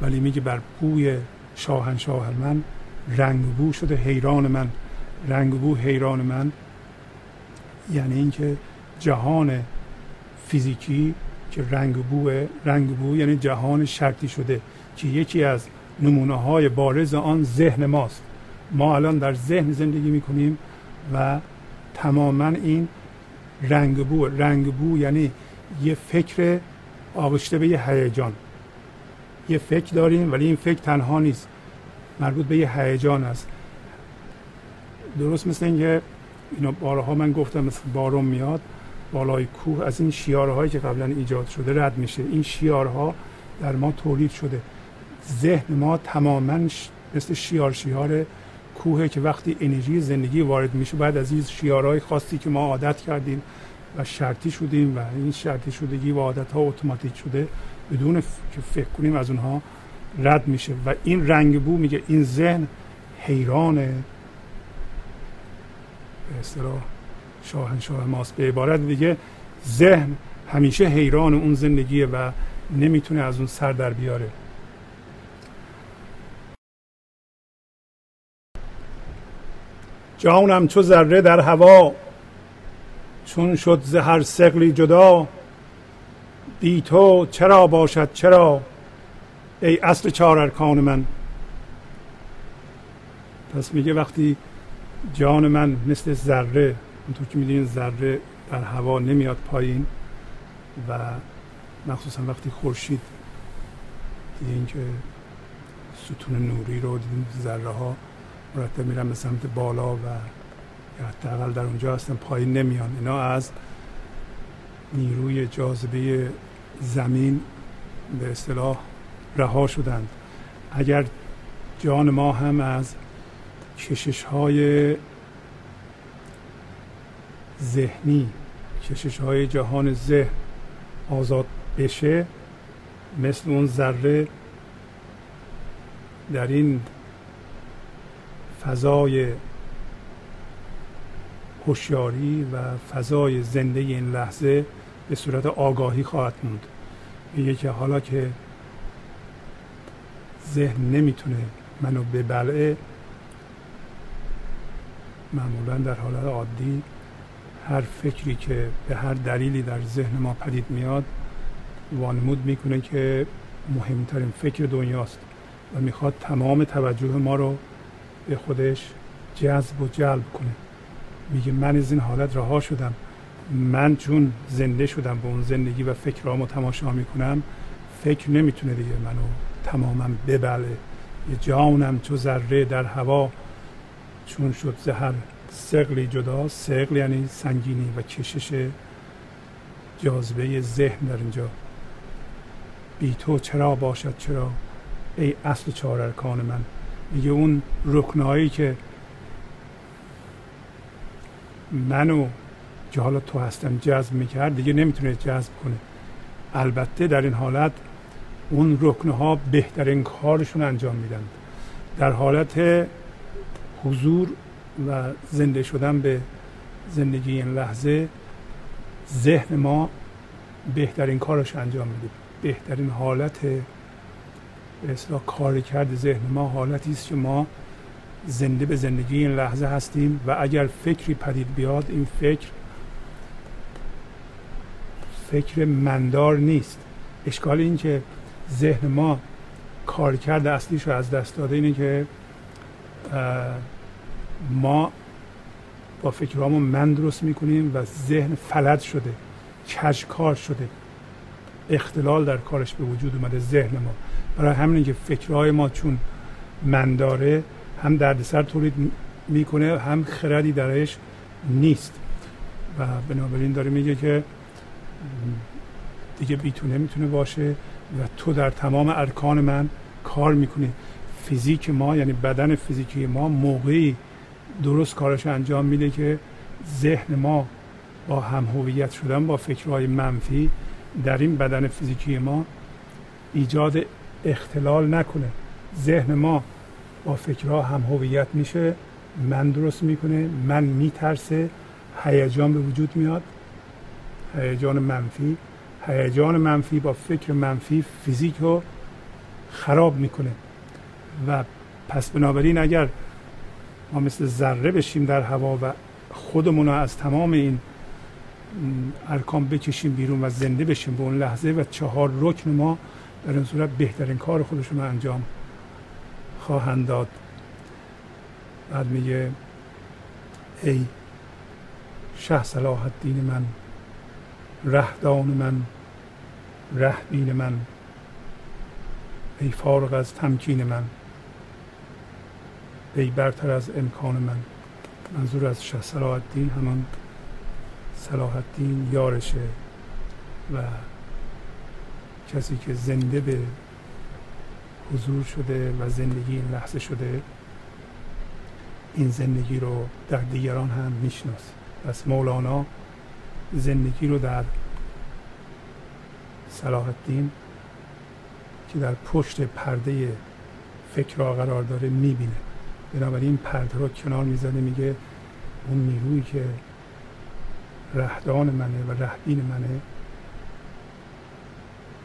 ولی میگه بر بوی شاهنشاه من رنگ بو شده حیران من رنگ بو حیران من. یعنی اینکه جهان فیزیکی که رنگ بوه رنگ بو یعنی جهان شرطی شده که یکی از نمونه های بارز آن ذهن ماست. ما الان در ذهن زندگی می‌کنیم و تماما این رنگ بو رنگ بو یعنی یه فکر آغشته به یه هیجان. یه فکر داریم ولی این فکر تنها نیست مربوط به یه هیجان است. درست مثل اینکه اینا بارها من گفتم مثل بارون میاد بالای کوه از این شیارهایی که قبلا ایجاد شده رد میشه. این شیارها در ما تولید شده. ذهن ما تماما مثل شیار شیار کوه که وقتی انرژی زندگی وارد میشه بعد از این شیارهای خاصی که ما عادت کردیم و شرطی شدیم و این شرطی شدگی و عادت ها اتوماتیک شده بدون که فکر کنیم از اونها رد میشه. و این رنگ بو میگه این ذهن حیران به اصطلاح شاهنشاه ماست. به عبارت دیگه ذهن همیشه حیران اون زندگیه و نمی‌تونه از اون سر در بیاره. جانم چو ذره در هوا چون شد ز هر سقلی جدا بی تو چرا باشد چرا ای اصل چهار ارکان من؟ پس میگه وقتی جان من مثل ذره اونطور که می‌دونین ذره در هوا نمیاد پایین و مخصوصا وقتی خورشید دیدین که ستون نوری رو دیدین ذره ها مرتب میرن به سمت بالا و حداقل در اونجا هستن پایین نمیان. اینا از نیروی جاذبه زمین به اصطلاح رها شدند. اگر جان ما هم از کشش های ذهنی کشش های جهان ذهن آزاد بشه مثل اون ذره در این فضای هوشیاری و فضای زنده این لحظه به صورت آگاهی خواهد موند. میگه که حالا که ذهن نمی‌تونه منو ببلعه معمولا در حالت عادی هر فکری که به هر دلیلی در ذهن ما پدید میاد وانمود می‌کنه که مهمترین فکر دنیاست و می‌خواد تمام توجه ما رو به خودش جذب و جلب کنه. میگه من از این حالت رها شدم. من چون زنده شدم به اون زندگی و فکرامو تماشا می‌کنم فکر نمی‌تونه دیگه منو تماما ببله. یه جانم چو ذره در هوا. چون شد زهر سقلی جدا سقل یعنی سنگینی و کشش جاذبه ذهن در اینجا. بی تو چرا باشد چرا؟ ای اصل چهار ارکان من. میگه اون رکنهایی که منو که حالا تو هستم جذب می‌کرد دیگه نمی‌تونه جذب کنه. البته در این حالت اون رکنه ها بهترین کارشون انجام میدن. در حالت حضور و زنده شدن به زندگی این لحظه ذهن ما بهترین کارش انجام میده. بهترین حالت به کار کرد ذهن ما حالتی است که ما زنده به زندگی این لحظه هستیم و اگر فکری پدید بیاد این فکر فکر مندار نیست. اشکال این که ذهن ما کارکرد اصلیش رو از دست داده اینه که ما با فکرهامون من درست می‌کنیم و ذهن فلج شده کار شده. اختلال در کارش به وجود اومده ذهن ما. برای همین که فکرهای ما چون من داره هم دردسر تولید می‌کنه هم خردی درش نیست. و بنابراین داره میگه که دیگه بی تو نمی‌تونه باشه و تو در تمام ارکان من کار می‌کنی. فیزیک ما یعنی بدن فیزیکی ما موقعی درست کارش انجام میده که ذهن ما با هم هویت شدن با فکرهای منفی در این بدن فیزیکی ما ایجاد اختلال نکنه. ذهن ما با فکرها هم هویت میشه. من درست می‌کنه من میترسه. هیجان به وجود میاد. هیجان منفی. هیجان منفی با فکر منفی فیزیک رو خراب می‌کنه. و پس بنابراین اگر ما مثل ذره بشیم در هوا و خودمون از تمام این ارکان بکشیم بیرون و زنده بشیم به اون لحظه و چهار رکن ما در این صورت بهترین کار خودشون رو انجام خواهند داد. بعد میگه ای شه صلاح الدین من رهدان من رهبین من ای فارغ از تمکین من ای برتر از امکان من. منظور از شه صلاح الدین همان صلاح الدین یارشه و کسی که زنده به حضور شده و زندگی این لحظه شده این زندگی رو در دیگران هم می‌شناسه. پس مولانا زندگی رو در صلاح الدین که در پشت پرده فکر قرار داره می‌بینه. بنابراین پرده رو کنار می‌زنه میگه اون نیرویی که رهدان منه و رهبین منه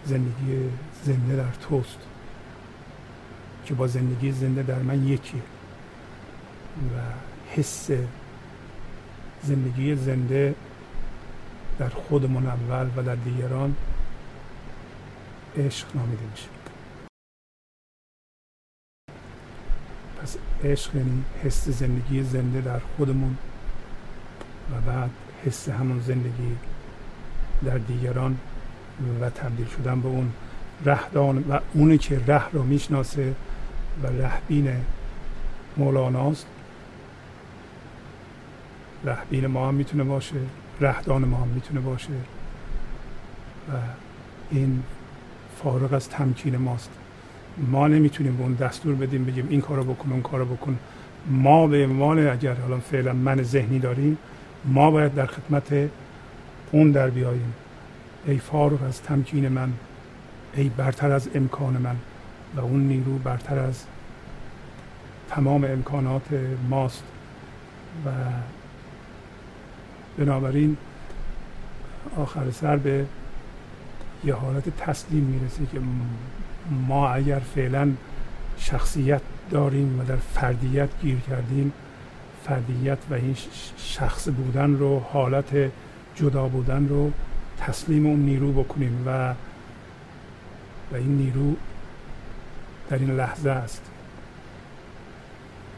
زندگی زنده در توست که با زندگی زنده در من یکیه. و حس زندگی زنده در خودمون اول و در دیگران عشق نامیده میشه. پس عشق یعنی حس زندگی زنده در خودمون و بعد حس همون زندگی در دیگران. و تبدیل شدن به اون رهدان و اونی که ره رو می‌شناسه و رهبین مولاناست رهبین ما هم می‌تونه باشه رهدان ما هم می‌تونه باشه و این فارغ از تمکین ماست. ما نمی‌تونیم به اون دستور بدیم بگیم این کارو بکن اون کارو بکن. ما به عنوان اگر حالا فعلا من ذهنی داریم ما باید در خدمت خون در بیاییم. ای فارغ از تمکین من ای برتر از امکان من و اون نیرو برتر از تمام امکانات ماست. و بنابراین آخر سر به یه حالت تسلیم می‌رسه که ما اگر فعلا شخصیت داریم و در فردیت گیر کردیم فردیت و این شخص بودن رو حالت جدا بودن رو تسلیم اون نیرو بکنیم و و این نیرو در این لحظه است.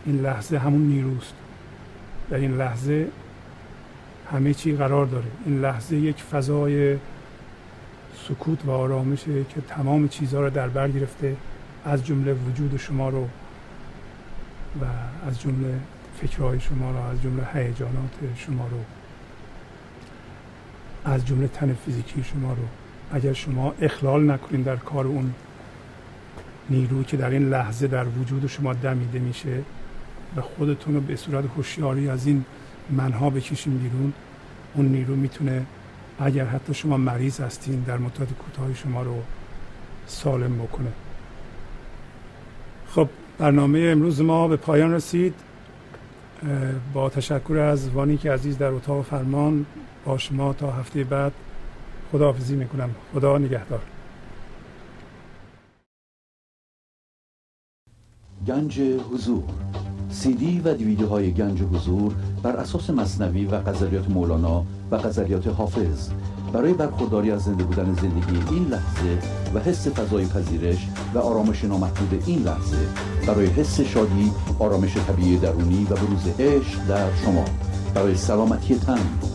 این لحظه همون نیروست. در این لحظه همه چی قرار داره. این لحظه یک فضای سکوت و آرامشه که تمام چیزها رو در بر گرفته از جمله وجود شما رو و از جمله فکرهای شما رو از جمله هیجانات شما رو از جمله تن فیزیکی شما رو اگر شما اخلال نکنید در کار اون نیروی که در این لحظه در وجود شما دمیده میشه و خودتون رو به صورت هوشیاری از این منها بکشین بیرون اون نیرو می‌تونه اگر حتی شما مریض هستین در مدت کوتاه شما رو سالم بکنه. خب برنامه امروز ما به پایان رسید. با تشکر از وانی که عزیز در اتاق فرمان با شما تا هفته بعد. خداحافظی می‌کنم. خدا نگهدار. گنج حضور. سی دی و دیویدیو های گنج حضور بر اساس مصنوی و قذریات مولانا و قذریات حافظ. برای برخورداری از زنده بودن زندگی این لحظه و حس فضای پذیرش و آرامش نامحدود این لحظه برای حس شادی آرامش طبیعی درونی و بروز عشق در شما. برای سلامتی تن